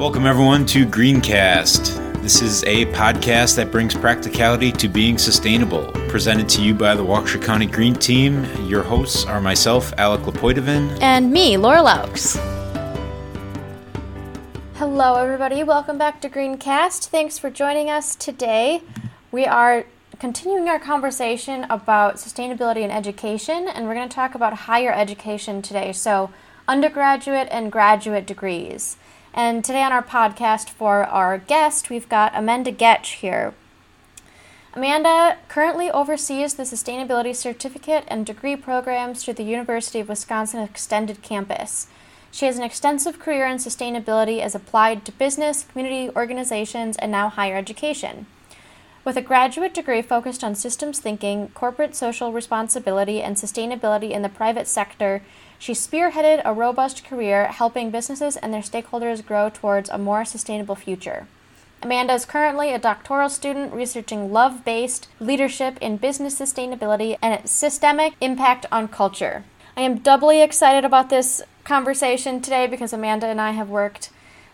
Welcome, everyone, to Greencast. This is a podcast that brings practicality to being sustainable, presented to you by the Waukesha County Green Team. Your hosts are myself, Alec Lapoitevin, and me, Laura Laux. Hello, everybody. Welcome back to Greencast. Thanks for joining us today. We are continuing our conversation about sustainability and education, and we're going to talk about higher education today. So, undergraduate and graduate degrees. And today on our podcast for our guest, we've got Amanda Goetsch here. Amanda currently oversees the Sustainability Certificate and Degree programs through the University of Wisconsin Extended Campus. She has an extensive career in sustainability as applied to business, community organizations, and now higher education. With a graduate degree focused on systems thinking, corporate social responsibility, and sustainability in the private sector, she spearheaded a robust career helping businesses and their stakeholders grow towards a more sustainable future. Amanda is currently a doctoral student researching love based leadership in business sustainability and its systemic impact on culture. I am doubly excited about this conversation today because Amanda and I have worked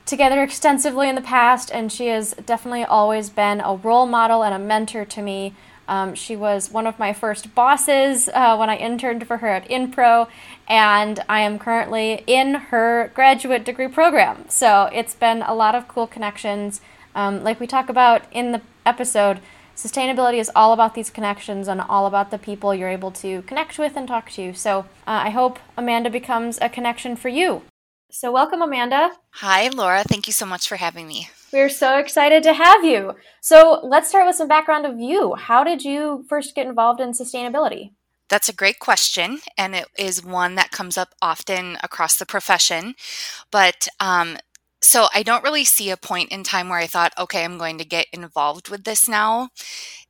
together extensively in the past, and she has definitely always been a role model and a mentor to me um, she was one of my first bosses uh, when I interned for her at InPro, and I am currently in her graduate degree program. So it's been a lot of cool connections. Um, like we talk about in the episode, sustainability is all about these connections and all about the people you're able to connect with and talk to. So uh, I hope Amanda becomes a connection for you. So, welcome, Amanda. Hi, Laura. Thank you so much for having me. We're so excited to have you. So, let's start with some background of you. How did you first get involved in sustainability? That's a great question, and it is one that comes up often across the profession. But um, so I don't really see a point in time where I thought, okay, I'm going to get involved with this now.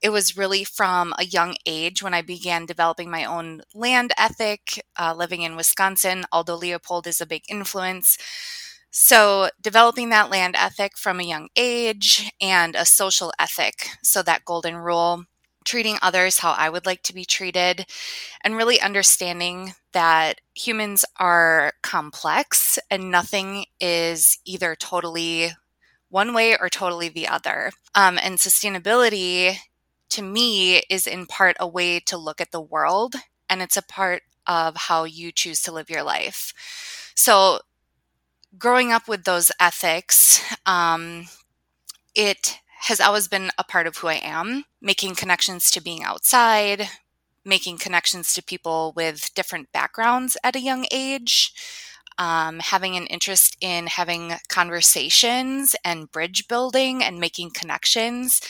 It was really from a young age when I began developing my own land ethic, uh, living in Wisconsin. Aldo Leopold is a big influence. So, developing that land ethic from a young age and a social ethic. So, that golden rule treating others how I would like to be treated, and really understanding that humans are complex and nothing is either totally one way or totally the other. Um, and sustainability to me is in part a way to look at the world, and it's a part of how you choose to live your life. So, growing up with those ethics, um, it has always been a part of who I am, making connections to being outside, making connections to people with different backgrounds at a young age, um, having an interest in having conversations and bridge building and making connections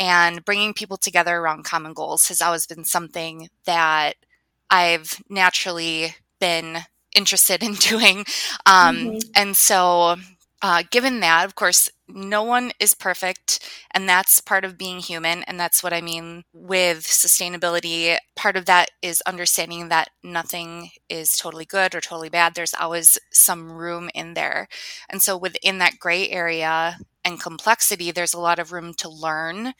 and bringing people together around common goals has always been something that I've naturally been interested in doing. Um, mm-hmm. And so uh, given that, of course, no one is perfect, and that's part of being human. And that's what I mean with sustainability. Part of that is understanding that nothing is totally good or totally bad. There's always some room in there. And so, within that gray area and complexity, there's a lot of room to learn,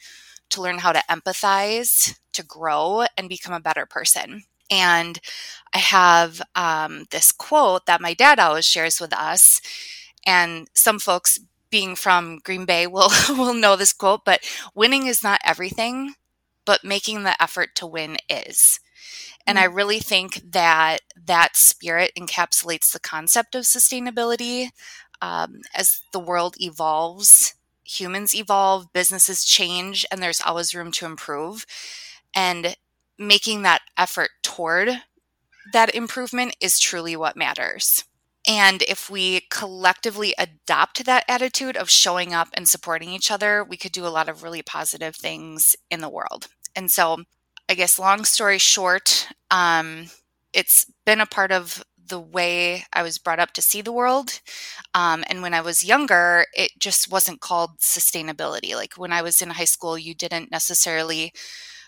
to learn how to empathize, to grow, and become a better person. And I have um, this quote that my dad always shares with us and some folks being from Green Bay will will know this quote, but winning is not everything, but making the effort to win is. And I mm. really think that that spirit encapsulates the concept of sustainability. Um, as the world evolves, humans evolve, businesses change, and there's always room to improve. And making that effort toward that improvement is truly what matters. And if we collectively adopt that attitude of showing up and supporting each other, we could do a lot of really positive things in the world. And so, I guess, long story short, um, it's been a part of the way I was brought up to see the world. Um, and when I was younger, it just wasn't called sustainability. Like when I was in high school, you didn't necessarily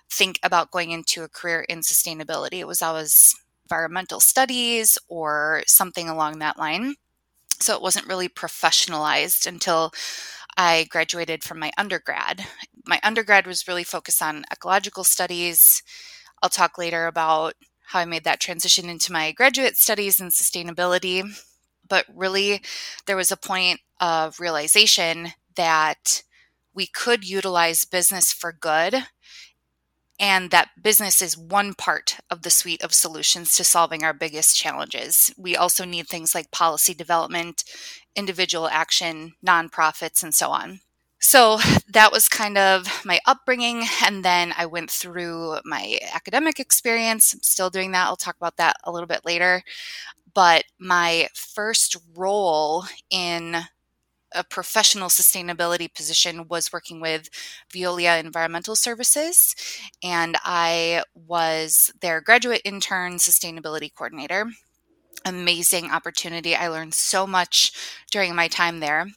think about going into a career in sustainability. It was always environmental studies or something along that line. So it wasn't really professionalized until I graduated from my undergrad. My undergrad was really focused on ecological studies. I'll talk later about how I made that transition into my graduate studies in sustainability. But really, there was a point of realization that we could utilize business for good and that business is one part of the suite of solutions to solving our biggest challenges. We also need things like policy development, individual action, nonprofits, and so on. So that was kind of my upbringing. And then I went through my academic experience. I'm still doing that. I'll talk about that a little bit later. But my first role in a professional sustainability position was working with Veolia Environmental Services, and I was their graduate intern sustainability coordinator. Amazing opportunity. I learned so much during my time there.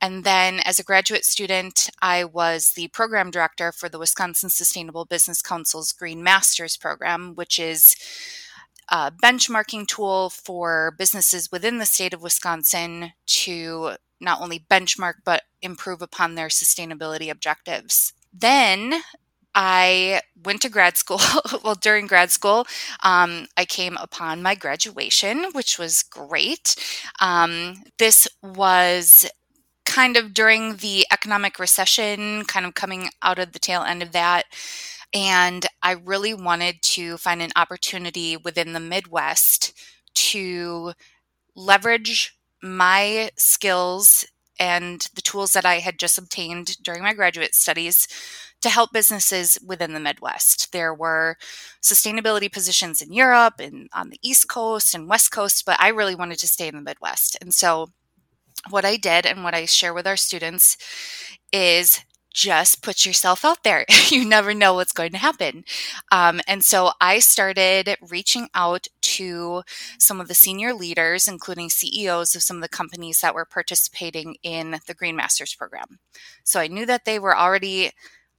And then, as a graduate student, I was the program director for the Wisconsin Sustainable Business Council's Green Masters program, which is a benchmarking tool for businesses within the state of Wisconsin to not only benchmark but improve upon their sustainability objectives. Then I went to grad school. well, during grad school, um, I came upon my graduation, which was great. Um, this was kind of during the economic recession, kind of coming out of the tail end of that. And I really wanted to find an opportunity within the Midwest to leverage my skills and the tools that I had just obtained during my graduate studies to help businesses within the Midwest. There were sustainability positions in Europe and on the East Coast and West Coast, but I really wanted to stay in the Midwest. And so, what I did and what I share with our students is just put yourself out there. you never know what's going to happen. Um, and so I started reaching out to some of the senior leaders, including CEOs of some of the companies that were participating in the Green Masters program. So I knew that they were already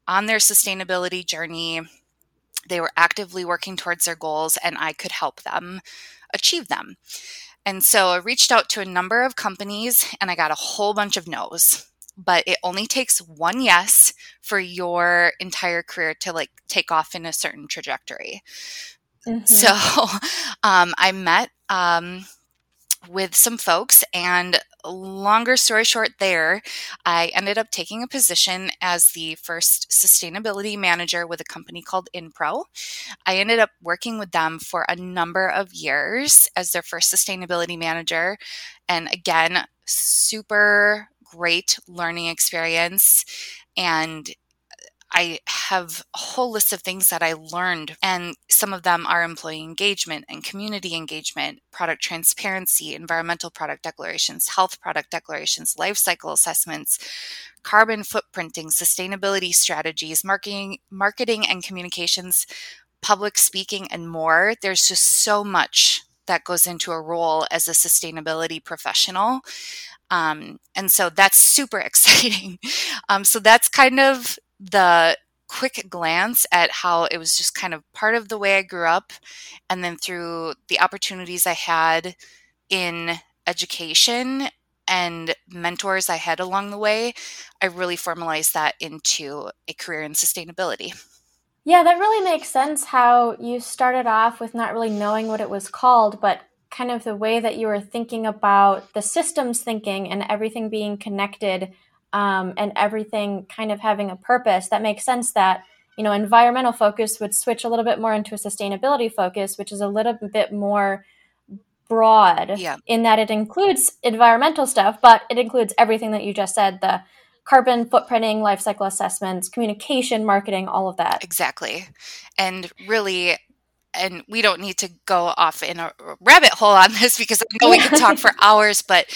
on their sustainability journey. They were actively working towards their goals, and I could help them achieve them. And so I reached out to a number of companies and I got a whole bunch of no's but it only takes one yes for your entire career to like take off in a certain trajectory. Mm-hmm. So um, I met um, with some folks, and longer story short, there, I ended up taking a position as the first sustainability manager with a company called InPro. I ended up working with them for a number of years as their first sustainability manager. And again, super great learning experience and I have a whole list of things that I learned, and some of them are employee engagement and community engagement, product transparency, environmental product declarations, health product declarations, life cycle assessments, carbon footprinting, sustainability strategies, marketing, marketing and communications, public speaking, and more. There's just so much that goes into a role as a sustainability professional. Um, and so that's super exciting. Um, so that's kind of the quick glance at how it was just kind of part of the way I grew up. And then through the opportunities I had in education and mentors I had along the way, I really formalized that into a career in sustainability. Yeah, that really makes sense how you started off with not really knowing what it was called, but kind of the way that you were thinking about the systems thinking and everything being connected um, and everything kind of having a purpose, that makes sense that you know environmental focus would switch a little bit more into a sustainability focus, which is a little bit more broad yeah. in that it includes environmental stuff, but it includes everything that you just said the carbon footprinting, life cycle assessments, communication, marketing, all of that. Exactly. And really, and we don't need to go off in a rabbit hole on this because I know we could talk for hours, but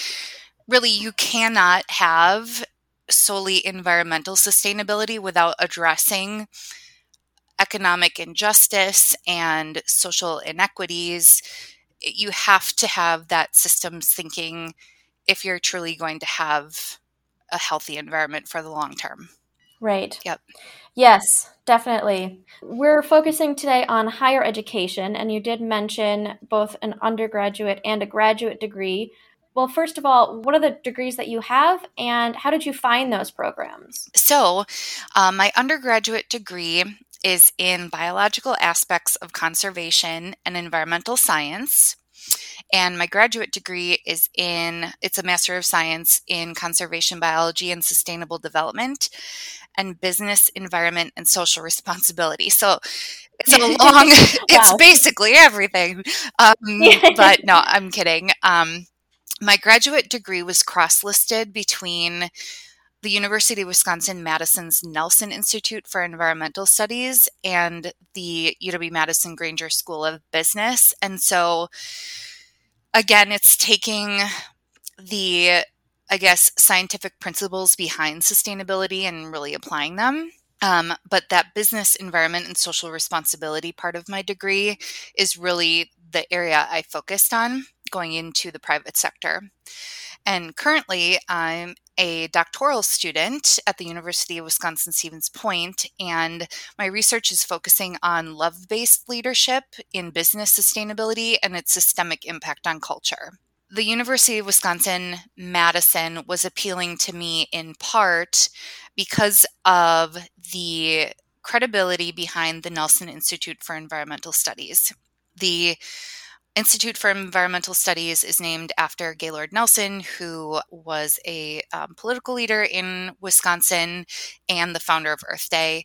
really, you cannot have solely environmental sustainability without addressing economic injustice and social inequities. You have to have that systems thinking if you're truly going to have a healthy environment for the long term. Right. Yep. Yes, definitely. We're focusing today on higher education, and you did mention both an undergraduate and a graduate degree. Well, first of all, what are the degrees that you have, and how did you find those programs? So, um, my undergraduate degree is in biological aspects of conservation and environmental science. And my graduate degree is in, it's a Master of Science in Conservation Biology and Sustainable Development and Business, Environment, and Social Responsibility. So it's a long, it's basically everything. Um, but no, I'm kidding. Um, my graduate degree was cross listed between the University of Wisconsin Madison's Nelson Institute for Environmental Studies and the UW Madison Grainger School of Business. And so, again, it's taking the, I guess, scientific principles behind sustainability and really applying them. Um, but that business environment and social responsibility part of my degree is really the area I focused on going into the private sector. And currently, I'm a doctoral student at the University of Wisconsin Stevens Point, and my research is focusing on love based leadership in business sustainability and its systemic impact on culture. The University of Wisconsin Madison was appealing to me in part because of the credibility behind the Nelson Institute for Environmental Studies. The Institute for Environmental Studies is named after Gaylord Nelson, who was a um, political leader in Wisconsin and the founder of Earth Day.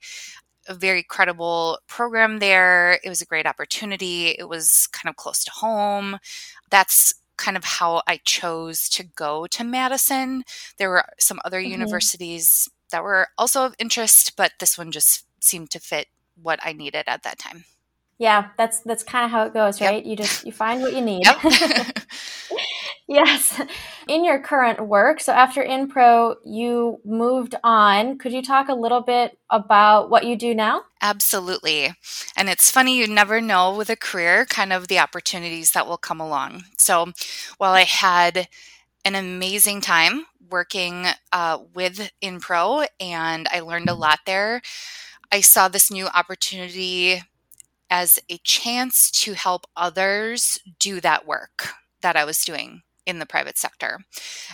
A very credible program there. It was a great opportunity. It was kind of close to home. That's kind of how I chose to go to Madison. There were some other mm-hmm. universities that were also of interest, but this one just seemed to fit what I needed at that time. Yeah, that's that's kind of how it goes, right? Yep. You just you find what you need. Yep. yes. In your current work, so after InPro, you moved on. Could you talk a little bit about what you do now? Absolutely. And it's funny, you never know with a career kind of the opportunities that will come along. So while I had an amazing time working uh, with InPro and I learned a lot there, I saw this new opportunity as a chance to help others do that work that I was doing in the private sector.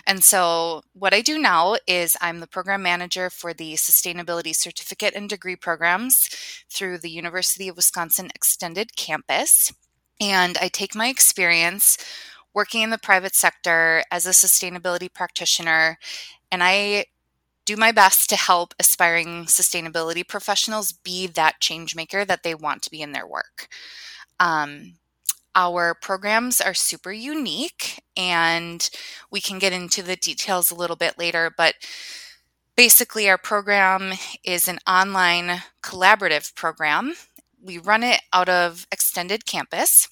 And so, what I do now is I'm the program manager for the Sustainability Certificate and Degree programs through the University of Wisconsin Extended Campus. And I take my experience working in the private sector as a sustainability practitioner and I do my best to help aspiring sustainability professionals be that change maker that they want to be in their work. Um, our programs are super unique, and we can get into the details a little bit later, but basically, our program is an online collaborative program. We run it out of Extended Campus,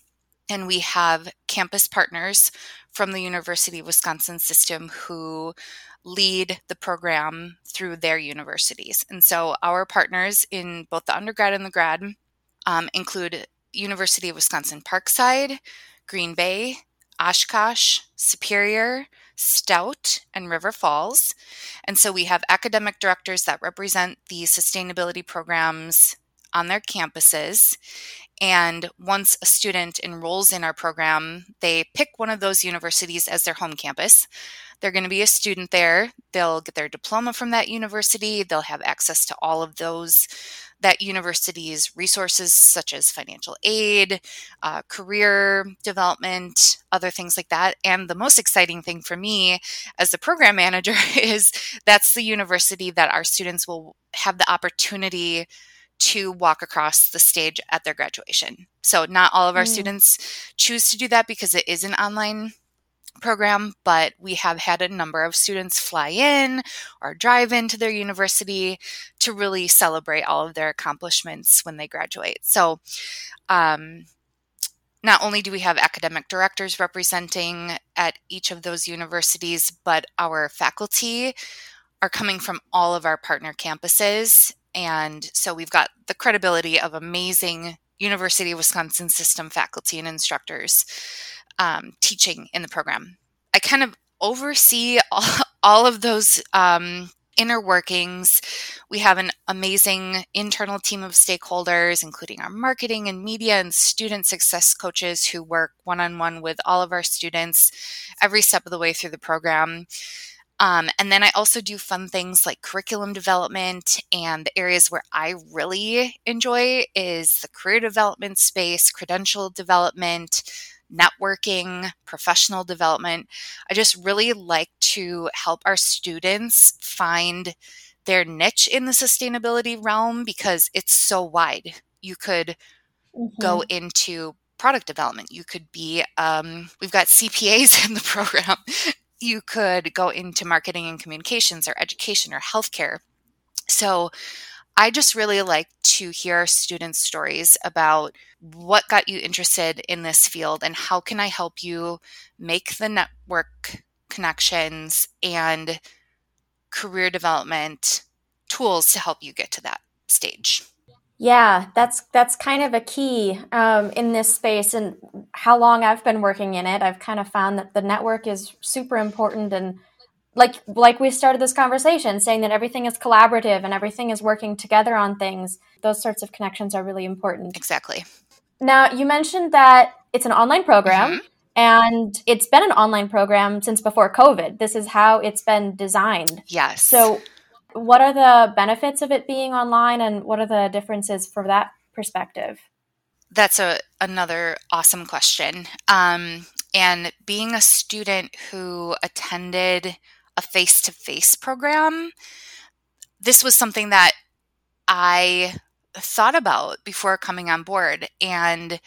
and we have campus partners from the University of Wisconsin system who lead the program through their universities. And so our partners in both the undergrad and the grad um, include University of Wisconsin Parkside, Green Bay, Oshkosh, Superior, Stout, and River Falls. And so we have academic directors that represent the sustainability programs on their campuses. And once a student enrolls in our program, they pick one of those universities as their home campus. They're going to be a student there. They'll get their diploma from that university. They'll have access to all of those that university's resources, such as financial aid, uh, career development, other things like that. And the most exciting thing for me as the program manager is that's the university that our students will have the opportunity to walk across the stage at their graduation. So, not all of our mm. students choose to do that because it is an online program, but we have had a number of students fly in or drive into their university to really celebrate all of their accomplishments when they graduate. So, um, not only do we have academic directors representing at each of those universities, but our faculty are coming from all of our partner campuses. And so we've got the credibility of amazing University of Wisconsin system faculty and instructors um, teaching in the program. I kind of oversee all, all of those um, inner workings. We have an amazing internal team of stakeholders, including our marketing and media and student success coaches who work one on one with all of our students every step of the way through the program. Um, and then I also do fun things like curriculum development. And the areas where I really enjoy is the career development space, credential development, networking, professional development. I just really like to help our students find their niche in the sustainability realm because it's so wide. You could mm-hmm. go into product development. You could be, um, we've got CPAs in the program. You could go into marketing and communications or education or healthcare. So I just really like to hear students' stories about what got you interested in this field and how can I help you make the network connections and career development tools to help you get to that stage. Yeah, that's that's kind of a key um, in this space, and how long I've been working in it. I've kind of found that the network is super important, and like like we started this conversation saying that everything is collaborative and everything is working together on things. Those sorts of connections are really important. Exactly. Now you mentioned that it's an online program. Mm-hmm. And it's been an online program since before COVID. This is how it's been designed. Yes. So, what are the benefits of it being online and what are the differences for that perspective? That's a another awesome question. Um, and being a student who attended a face-to-face program, this was something that I thought about before coming on board, and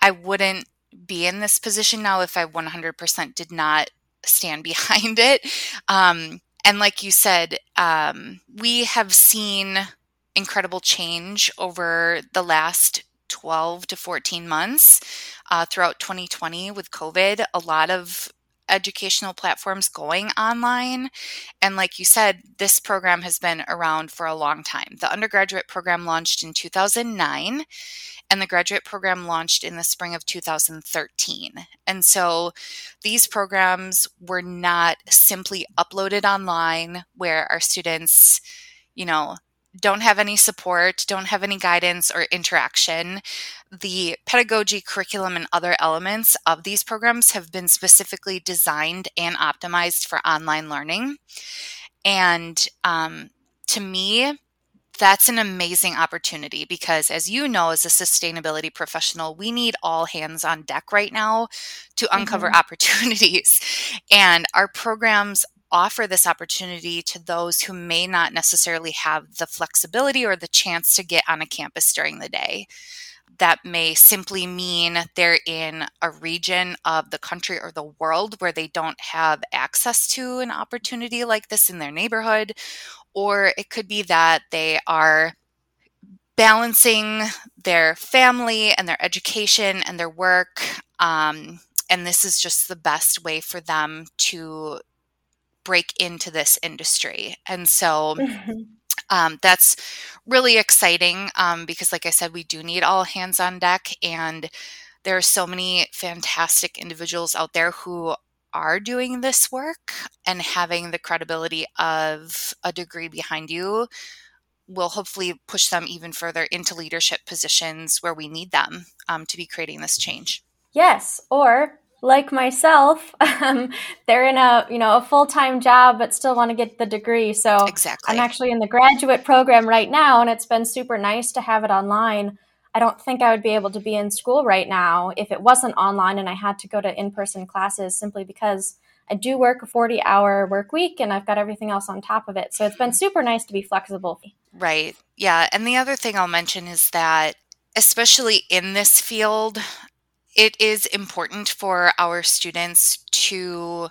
I wouldn't be in this position now if I 100% did not stand behind it. Um, and like you said, um, we have seen incredible change over the last 12 to 14 months uh, throughout 2020 with COVID. A lot of educational platforms going online. And like you said, this program has been around for a long time. The undergraduate program launched in 2009 and the graduate program launched in the spring of 2013. And so these programs were not simply uploaded online where our students, you know, don't have any support, don't have any guidance or interaction. The pedagogy, curriculum, and other elements of these programs have been specifically designed and optimized for online learning. And um, to me, that's an amazing opportunity because, as you know, as a sustainability professional, we need all hands on deck right now to uncover mm-hmm. opportunities. And our programs offer this opportunity to those who may not necessarily have the flexibility or the chance to get on a campus during the day. That may simply mean they're in a region of the country or the world where they don't have access to an opportunity like this in their neighborhood, or it could be that they are balancing their family and their education and their work. Um, and this is just the best way for them to break into this industry. And so mm-hmm. um, that's really exciting um, because, like I said, we do need all hands on deck. And there are so many fantastic individuals out there who are doing this work and having the credibility of a degree behind you will hopefully push them even further into leadership positions where we need them um, to be creating this change. Yes, or like myself, um, they're in a you know a full time job but still want to get the degree. So exactly, I'm actually in the graduate program right now, and it's been super nice to have it online. I don't think I would be able to be in school right now if it wasn't online and I had to go to in person classes simply because I do work a 40 hour work week and I've got everything else on top of it. So it's been super nice to be flexible. Right. Yeah. And the other thing I'll mention is that, especially in this field, it is important for our students to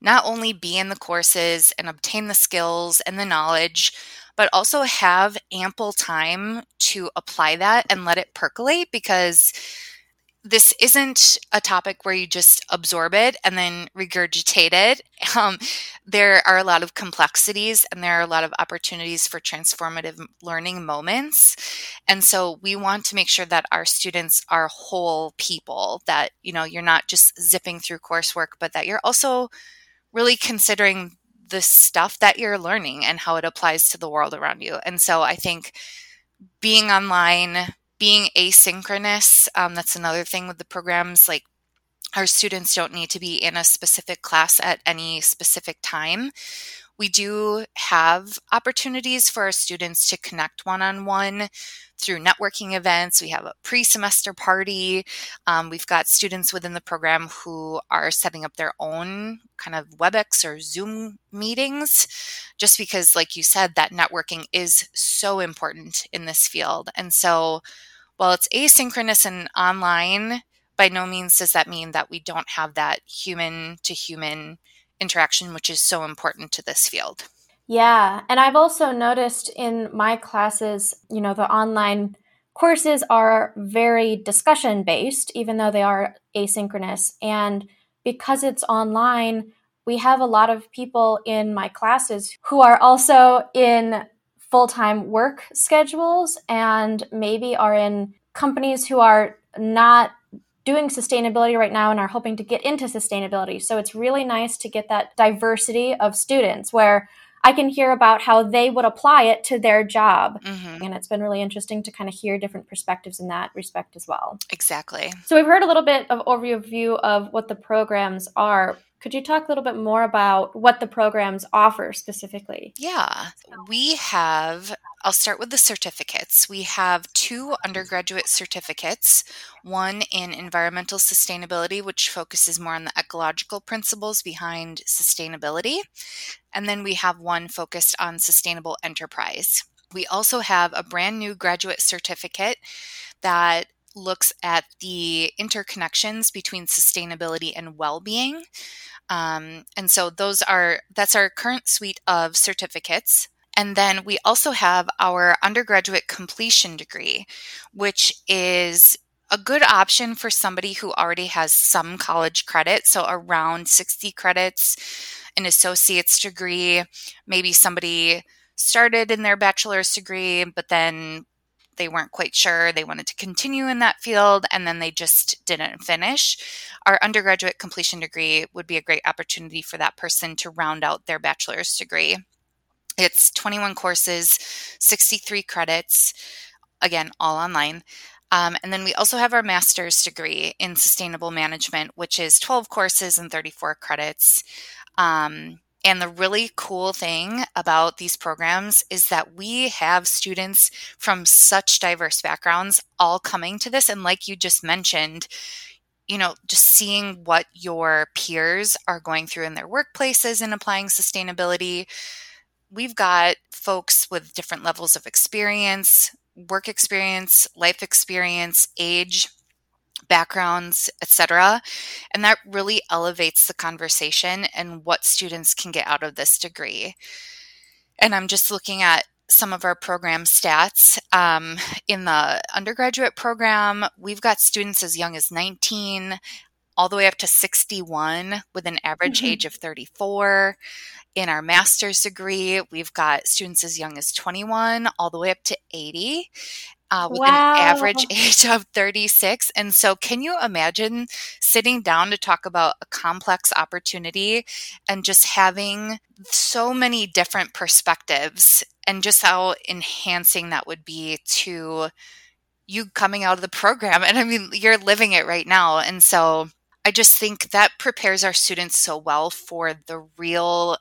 not only be in the courses and obtain the skills and the knowledge, but also have ample time to apply that and let it percolate because this isn't a topic where you just absorb it and then regurgitate it. Um, there are a lot of complexities and there are a lot of opportunities for transformative learning moments. And so we want to make sure that our students are whole people, that, you know, you're not just zipping through coursework, but that you're also really considering the stuff that you're learning and how it applies to the world around you. And so I think being online, being asynchronous, um, that's another thing with the programs. Like our students don't need to be in a specific class at any specific time. We do have opportunities for our students to connect one on one through networking events. We have a pre semester party. Um, we've got students within the program who are setting up their own kind of WebEx or Zoom meetings, just because, like you said, that networking is so important in this field. And so, while it's asynchronous and online, by no means does that mean that we don't have that human to human interaction, which is so important to this field. Yeah. And I've also noticed in my classes, you know, the online courses are very discussion based, even though they are asynchronous. And because it's online, we have a lot of people in my classes who are also in full time work schedules and maybe are in companies who are not doing sustainability right now and are hoping to get into sustainability. So it's really nice to get that diversity of students where I can hear about how they would apply it to their job. Mm-hmm. And it's been really interesting to kind of hear different perspectives in that respect as well. Exactly. So we've heard a little bit of overview of what the programs are. Could you talk a little bit more about what the programs offer specifically? Yeah. We have, I'll start with the certificates. We have two undergraduate certificates one in environmental sustainability, which focuses more on the ecological principles behind sustainability. And then we have one focused on sustainable enterprise. We also have a brand new graduate certificate that looks at the interconnections between sustainability and well-being um, and so those are that's our current suite of certificates. And then we also have our undergraduate completion degree, which is a good option for somebody who already has some college credit, so around 60 credits, an associate's degree, maybe somebody started in their bachelor's degree, but then they weren't quite sure they wanted to continue in that field and then they just didn't finish. Our undergraduate completion degree would be a great opportunity for that person to round out their bachelor's degree. It's 21 courses, 63 credits, again, all online. Um, and then we also have our master's degree in sustainable management, which is 12 courses and 34 credits. Um, and the really cool thing about these programs is that we have students from such diverse backgrounds all coming to this. And like you just mentioned, you know, just seeing what your peers are going through in their workplaces and applying sustainability. We've got folks with different levels of experience, work experience, life experience, age, backgrounds, etc. And that really elevates the conversation and what students can get out of this degree. And I'm just looking at some of our program stats. Um, in the undergraduate program, we've got students as young as 19 all the way up to 61 with an average mm-hmm. age of 34. In our master's degree, we've got students as young as 21 all the way up to 80 uh, with wow. an average age of 36. And so, can you imagine sitting down to talk about a complex opportunity and just having so many different perspectives and just how enhancing that would be to you coming out of the program? And I mean, you're living it right now. And so, I just think that prepares our students so well for the real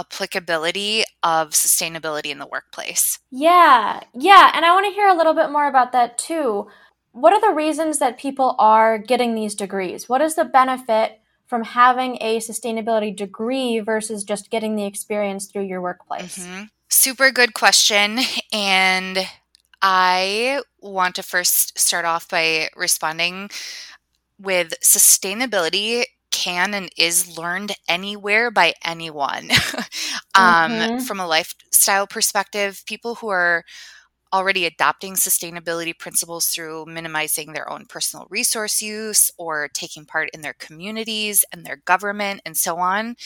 applicability of sustainability in the workplace. Yeah, yeah. And I want to hear a little bit more about that too. What are the reasons that people are getting these degrees? What is the benefit from having a sustainability degree versus just getting the experience through your workplace? Mm-hmm. Super good question. And I want to first start off by responding with sustainability can and is learned anywhere by anyone. um, mm-hmm. From a lifestyle perspective, people who are already adopting sustainability principles through minimizing their own personal resource use or taking part in their communities and their government and so on,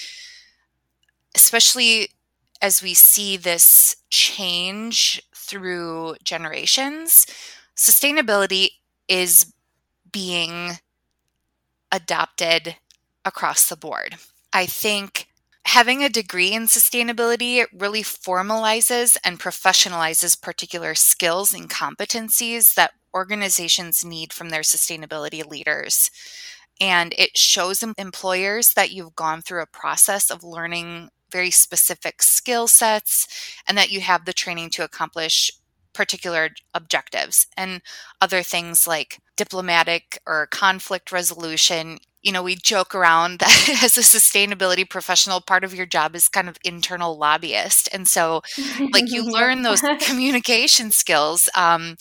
especially as we see this change through generations, sustainability is being adopted across the board. I think having a degree in sustainability really formalizes and professionalizes particular skills and competencies that organizations need from their sustainability leaders. And it shows employers that you've gone through a process of learning very specific skill sets and that you have the training to accomplish particular objectives and other things like diplomatic or conflict resolution you know, we joke around that as a sustainability professional, part of your job is kind of internal lobbyist. And so, like, you learn those communication skills um,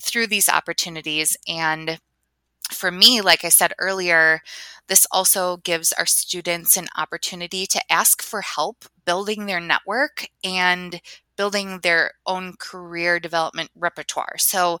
through these opportunities. And for me, like I said earlier, this also gives our students an opportunity to ask for help building their network and building their own career development repertoire. So,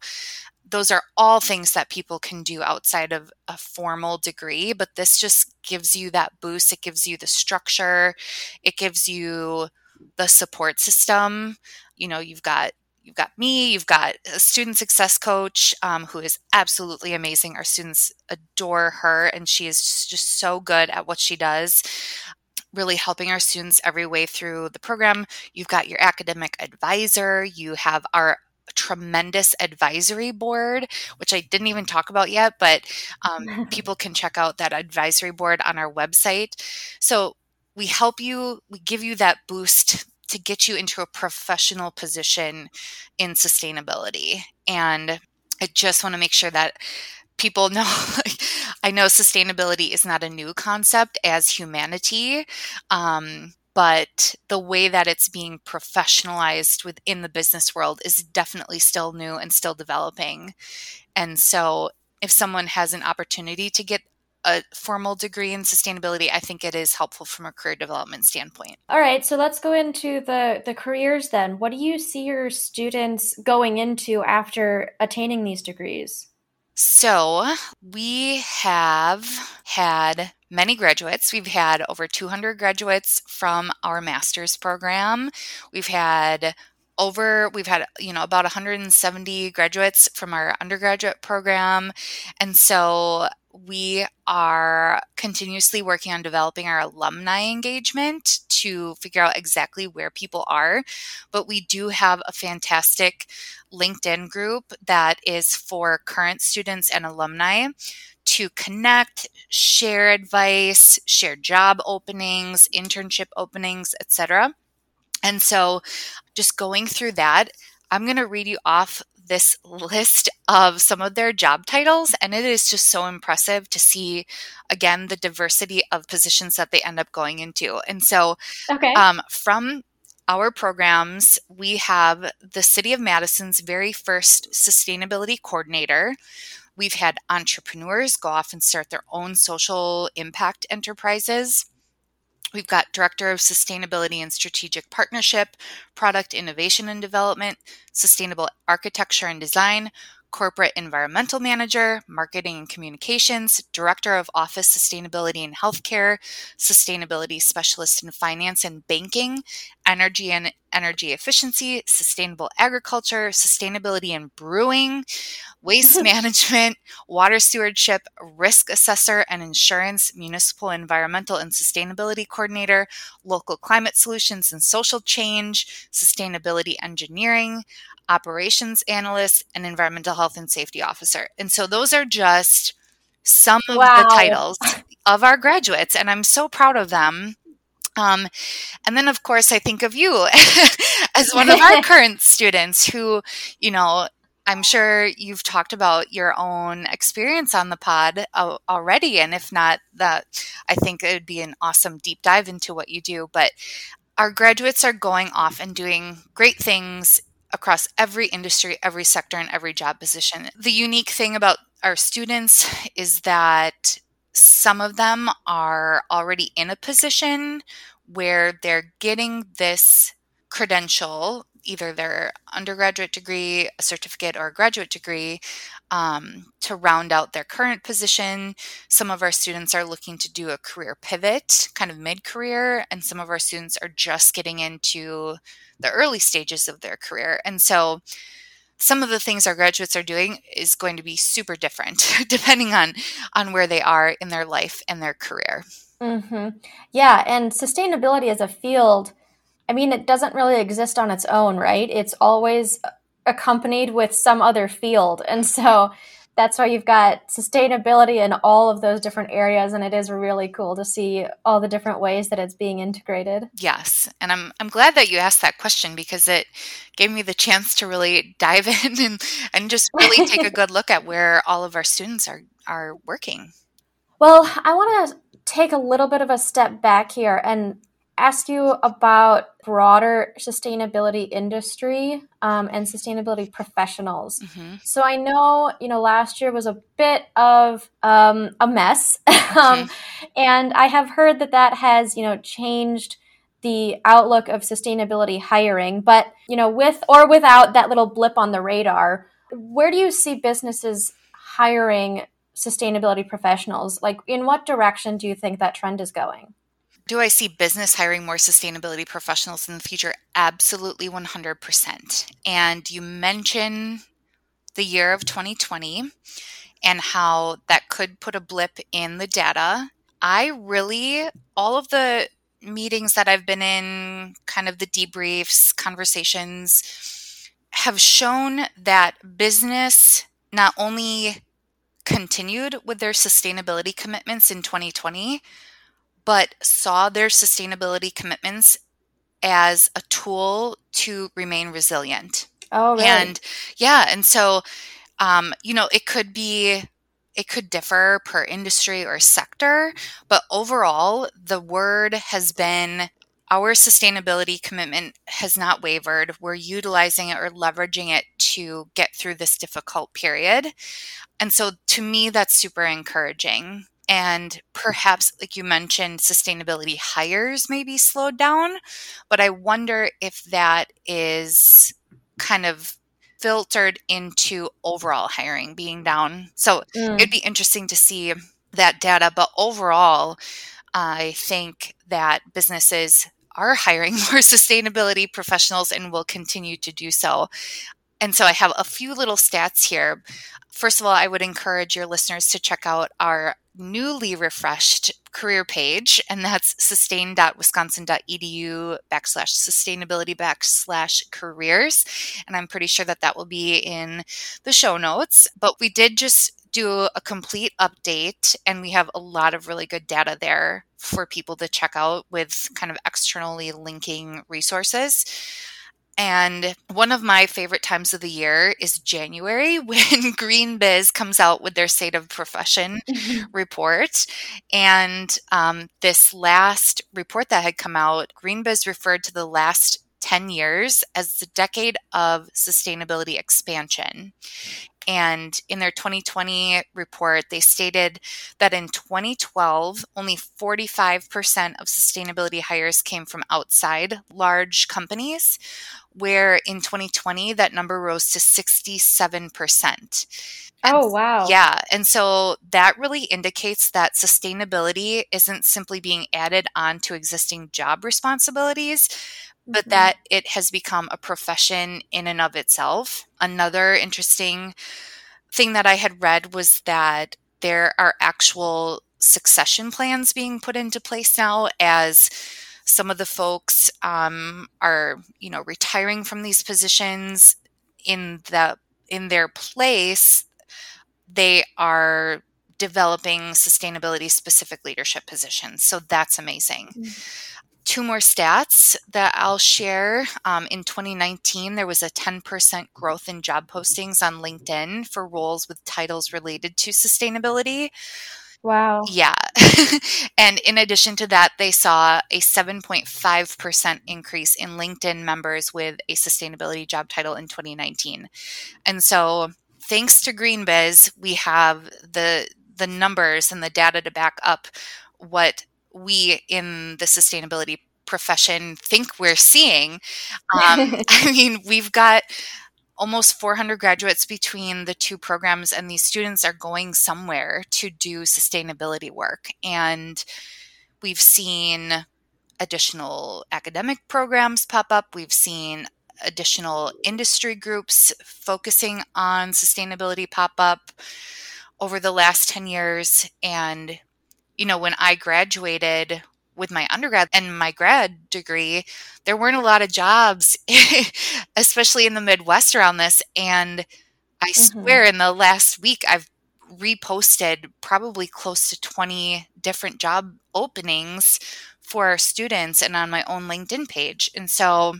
those are all things that people can do outside of a formal degree, but this just gives you that boost. It gives you the structure, it gives you the support system. You know, you've got you've got me, you've got a student success coach um, who is absolutely amazing. Our students adore her, and she is just so good at what she does really helping our students every way through the program. You've got your academic advisor, you have our tremendous advisory board, which I didn't even talk about yet, but um, people can check out that advisory board on our website. So we help you, we give you that boost to get you into a professional position in sustainability. And I just want to make sure that people know I know sustainability is not a new concept as humanity. Um, but the way that it's being professionalized within the business world is definitely still new and still developing. And so, if someone has an opportunity to get a formal degree in sustainability, I think it is helpful from a career development standpoint. All right, so let's go into the the careers then. What do you see your students going into after attaining these degrees? So, we have had many graduates. We've had over 200 graduates from our master's program. We've had over we've had you know about 170 graduates from our undergraduate program and so we are continuously working on developing our alumni engagement to figure out exactly where people are. But we do have a fantastic LinkedIn group that is for current students and alumni to connect, share advice, share job openings, internship openings, etc. And so just going through that, I'm going to read you off this list of some of their job titles, and it is just so impressive to see, again, the diversity of positions that they end up going into. And so, okay. um, from our programs, we have the City of Madison's very first sustainability coordinator. We've had entrepreneurs go off and start their own social impact enterprises. We've got Director of Sustainability and Strategic Partnership, Product Innovation and Development, Sustainable Architecture and Design, Corporate Environmental Manager, Marketing and Communications, Director of Office Sustainability and Healthcare, Sustainability Specialist in Finance and Banking, Energy and Energy Efficiency, Sustainable Agriculture, Sustainability and Brewing, Waste Management, Water Stewardship, Risk Assessor and Insurance, Municipal Environmental and Sustainability Coordinator, Local Climate Solutions and Social Change, Sustainability Engineering, operations analyst, and environmental health and safety officer. And so those are just some of wow. the titles of our graduates, and I'm so proud of them. Um, and then, of course, I think of you as one of our current students who, you know, I'm sure you've talked about your own experience on the pod already. And if not, that I think it would be an awesome deep dive into what you do. But our graduates are going off and doing great things across every industry, every sector, and every job position. The unique thing about our students is that some of them are already in a position where they're getting this credential either their undergraduate degree, a certificate, or a graduate degree um, to round out their current position. Some of our students are looking to do a career pivot, kind of mid career, and some of our students are just getting into the early stages of their career. And so, some of the things our graduates are doing is going to be super different depending on on where they are in their life and their career. Mm-hmm. Yeah, and sustainability as a field I mean, it doesn't really exist on its own, right? It's always accompanied with some other field. And so that's why you've got sustainability in all of those different areas and it is really cool to see all the different ways that it's being integrated. Yes and i'm i'm glad that you asked that question because it gave me the chance to really dive in and and just really take a good look at where all of our students are are working. Well i want to take a little bit of a step back here and ask you about broader sustainability industry um, and sustainability professionals. Mm-hmm. So I know you know last year was a bit of um, a mess, um, mm-hmm. and I have heard that that has you know changed the outlook of sustainability hiring. But you know, with or without that little blip on the radar, where do you see businesses hiring sustainability professionals? Like, in what direction do you think that trend is going? Do I see business hiring more sustainability professionals in the future? Absolutely 100%. And you mention the year of 2020 and how that could put a blip in the data. I really, all of the meetings that I've been in, kind of the debriefs, conversations, have shown that business not only continued with their sustainability commitments in 2020, but saw their sustainability commitments as a tool to remain resilient. Oh, really? And yeah, and so um, you know, it could be it could differ per industry or sector, but overall, the word has been our sustainability commitment has not wavered. We're utilizing it or leveraging it to get through this difficult period. And so to me, that's super encouraging. And perhaps, like you mentioned, sustainability hires may be slowed down, but I wonder if that is kind of filtered into overall hiring being down. So mm. it'd be interesting to see that data. But overall, I think that businesses are hiring more sustainability professionals and will continue to do so. And so I have a few little stats here. First of all, I would encourage your listeners to check out our newly refreshed career page, and that's sustain.wisconsin.edu backslash sustainability backslash careers. And I'm pretty sure that that will be in the show notes. But we did just do a complete update, and we have a lot of really good data there for people to check out with kind of externally linking resources. And one of my favorite times of the year is January when GreenBiz comes out with their State of Profession mm-hmm. report. And um, this last report that had come out, GreenBiz referred to the last 10 years as the decade of sustainability expansion. And in their 2020 report, they stated that in 2012, only 45% of sustainability hires came from outside large companies, where in 2020, that number rose to 67%. Oh, wow. Yeah. And so that really indicates that sustainability isn't simply being added on to existing job responsibilities, but mm-hmm. that it has become a profession in and of itself. Another interesting thing that I had read was that there are actual succession plans being put into place now as some of the folks um, are you know retiring from these positions in the in their place they are developing sustainability specific leadership positions so that's amazing mm-hmm two more stats that I'll share. Um, in 2019, there was a 10% growth in job postings on LinkedIn for roles with titles related to sustainability. Wow. Yeah. and in addition to that, they saw a 7.5% increase in LinkedIn members with a sustainability job title in 2019. And so, thanks to GreenBiz, we have the the numbers and the data to back up what we in the sustainability profession think we're seeing. Um, I mean, we've got almost 400 graduates between the two programs, and these students are going somewhere to do sustainability work. And we've seen additional academic programs pop up. We've seen additional industry groups focusing on sustainability pop up over the last 10 years. And you know, when I graduated with my undergrad and my grad degree, there weren't a lot of jobs, especially in the Midwest around this. And I mm-hmm. swear in the last week I've reposted probably close to 20 different job openings for students and on my own LinkedIn page. And so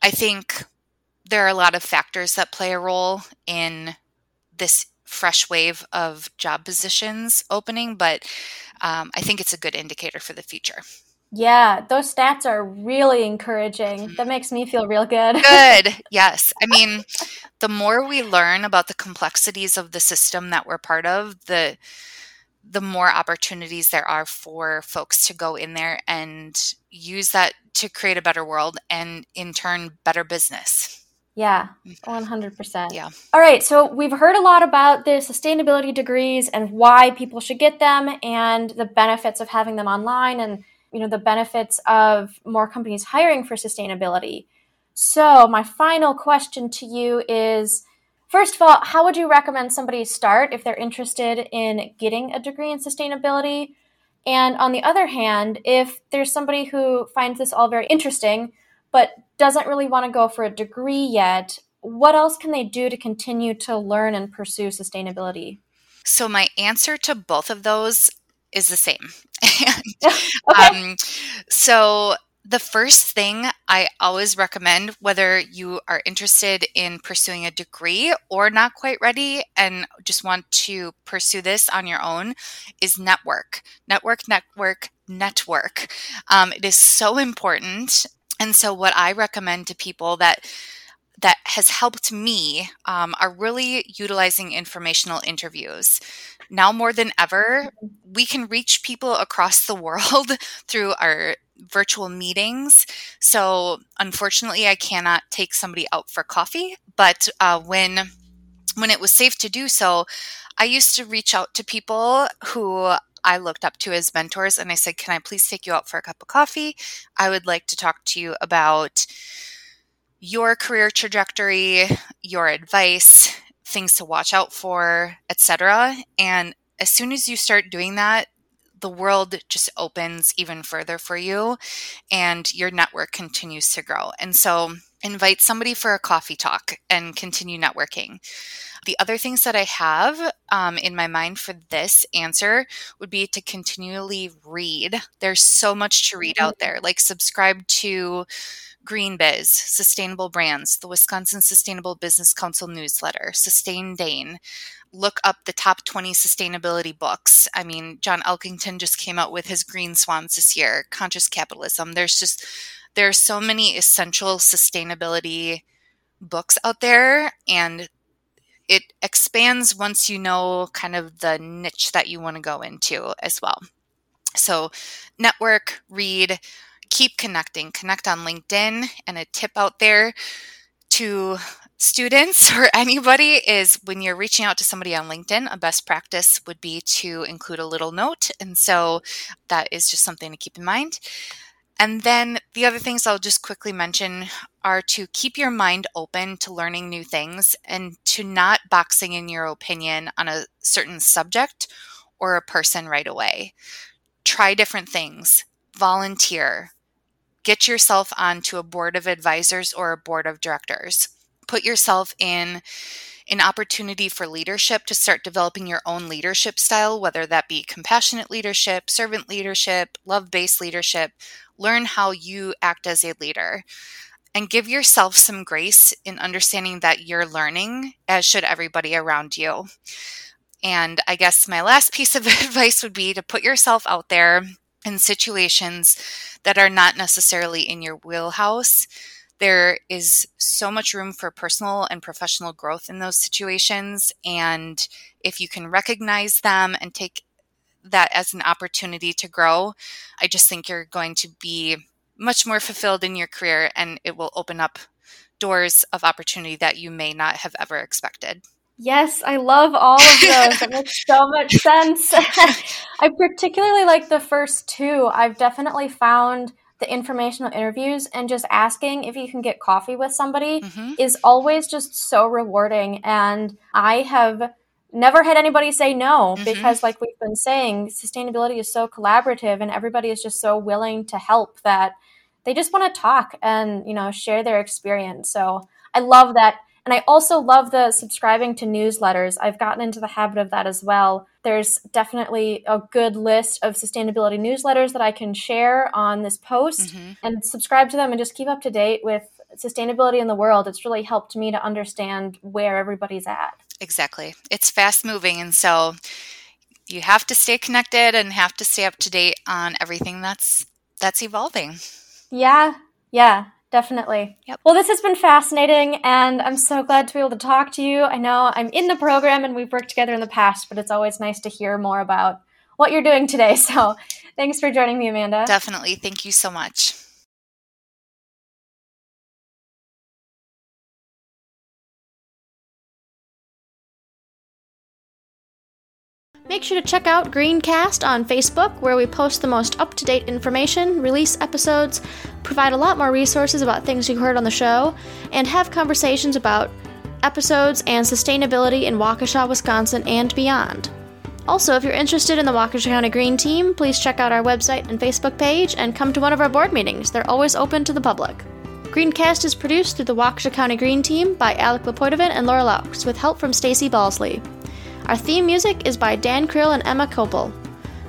I think there are a lot of factors that play a role in this fresh wave of job positions opening, but um, I think it's a good indicator for the future. Yeah, those stats are really encouraging. That makes me feel real good. good. Yes. I mean, the more we learn about the complexities of the system that we're part of, the the more opportunities there are for folks to go in there and use that to create a better world and in turn better business. Yeah, 100%. Mm-hmm. Yeah. All right, so we've heard a lot about the sustainability degrees and why people should get them and the benefits of having them online and you know the benefits of more companies hiring for sustainability. So, my final question to you is first of all, how would you recommend somebody start if they're interested in getting a degree in sustainability? And on the other hand, if there's somebody who finds this all very interesting but doesn't really want to go for a degree yet, what else can they do to continue to learn and pursue sustainability? So, my answer to both of those is the same. and, okay. um, so, the first thing I always recommend, whether you are interested in pursuing a degree or not quite ready and just want to pursue this on your own, is network. Network, network, network. Um, it is so important. And so, what I recommend to people that that has helped me um, are really utilizing informational interviews. Now more than ever, mm-hmm. we can reach people across the world through our virtual meetings. So, unfortunately, I cannot take somebody out for coffee. But uh, when when it was safe to do so, I used to reach out to people who I looked up to as mentors and I said, Can I please take you out for a cup of coffee? I would like to talk to you about your career trajectory, your advice, things to watch out for, etc. And as soon as you start doing that, the world just opens even further for you and your network continues to grow. And so invite somebody for a coffee talk and continue networking. The other things that I have um, in my mind for this answer would be to continually read. There's so much to read out there. Like, subscribe to GreenBiz, Sustainable Brands, the Wisconsin Sustainable Business Council newsletter, Sustain Dane. Look up the top 20 sustainability books. I mean, John Elkington just came out with his Green Swans this year, Conscious Capitalism. There's just, there are so many essential sustainability books out there, and it expands once you know kind of the niche that you want to go into as well. So, network, read, keep connecting. Connect on LinkedIn. And a tip out there to students or anybody is when you're reaching out to somebody on LinkedIn, a best practice would be to include a little note. And so that is just something to keep in mind. And then the other things I'll just quickly mention are to keep your mind open to learning new things and to not boxing in your opinion on a certain subject or a person right away. Try different things, volunteer, get yourself onto a board of advisors or a board of directors. Put yourself in an opportunity for leadership to start developing your own leadership style, whether that be compassionate leadership, servant leadership, love based leadership. Learn how you act as a leader and give yourself some grace in understanding that you're learning, as should everybody around you. And I guess my last piece of advice would be to put yourself out there in situations that are not necessarily in your wheelhouse. There is so much room for personal and professional growth in those situations. And if you can recognize them and take that as an opportunity to grow, I just think you're going to be much more fulfilled in your career and it will open up doors of opportunity that you may not have ever expected. Yes, I love all of those. that makes so much sense. I particularly like the first two. I've definitely found the informational interviews and just asking if you can get coffee with somebody mm-hmm. is always just so rewarding. And I have never had anybody say no mm-hmm. because, like we've been saying, sustainability is so collaborative and everybody is just so willing to help that they just want to talk and, you know, share their experience. So I love that And I also love the subscribing to newsletters. I've gotten into the habit of that as well. There's definitely a good list of sustainability newsletters that I can share on this post mm-hmm. and subscribe to them and just keep up to date with sustainability in the world. It's really helped me to understand where everybody's at. Exactly. It's fast moving. And so you have to stay connected and have to stay up to date on everything that's that's evolving. Yeah. Yeah. Definitely. Yep. Well, this has been fascinating, and I'm so glad to be able to talk to you. I know I'm in the program and we've worked together in the past, but it's always nice to hear more about what you're doing today. So thanks for joining me, Amanda. Definitely. Thank you so much. Make sure to check out Greencast on Facebook, where we post the most up to date information, release episodes, provide a lot more resources about things you heard on the show, and have conversations about episodes and sustainability in Waukesha, Wisconsin, and beyond. Also, if you're interested in the Waukesha County Green Team, please check out our website and Facebook page and come to one of our board meetings. They're always open to the public. Greencast is produced through the Waukesha County Green Team by Alec Lepoitovin and Laura Laux, with help from Stacy Balsley. Our theme music is by Dan Krill and Emma Kopel.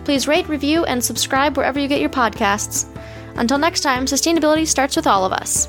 Please rate, review, and subscribe wherever you get your podcasts. Until next time, sustainability starts with all of us.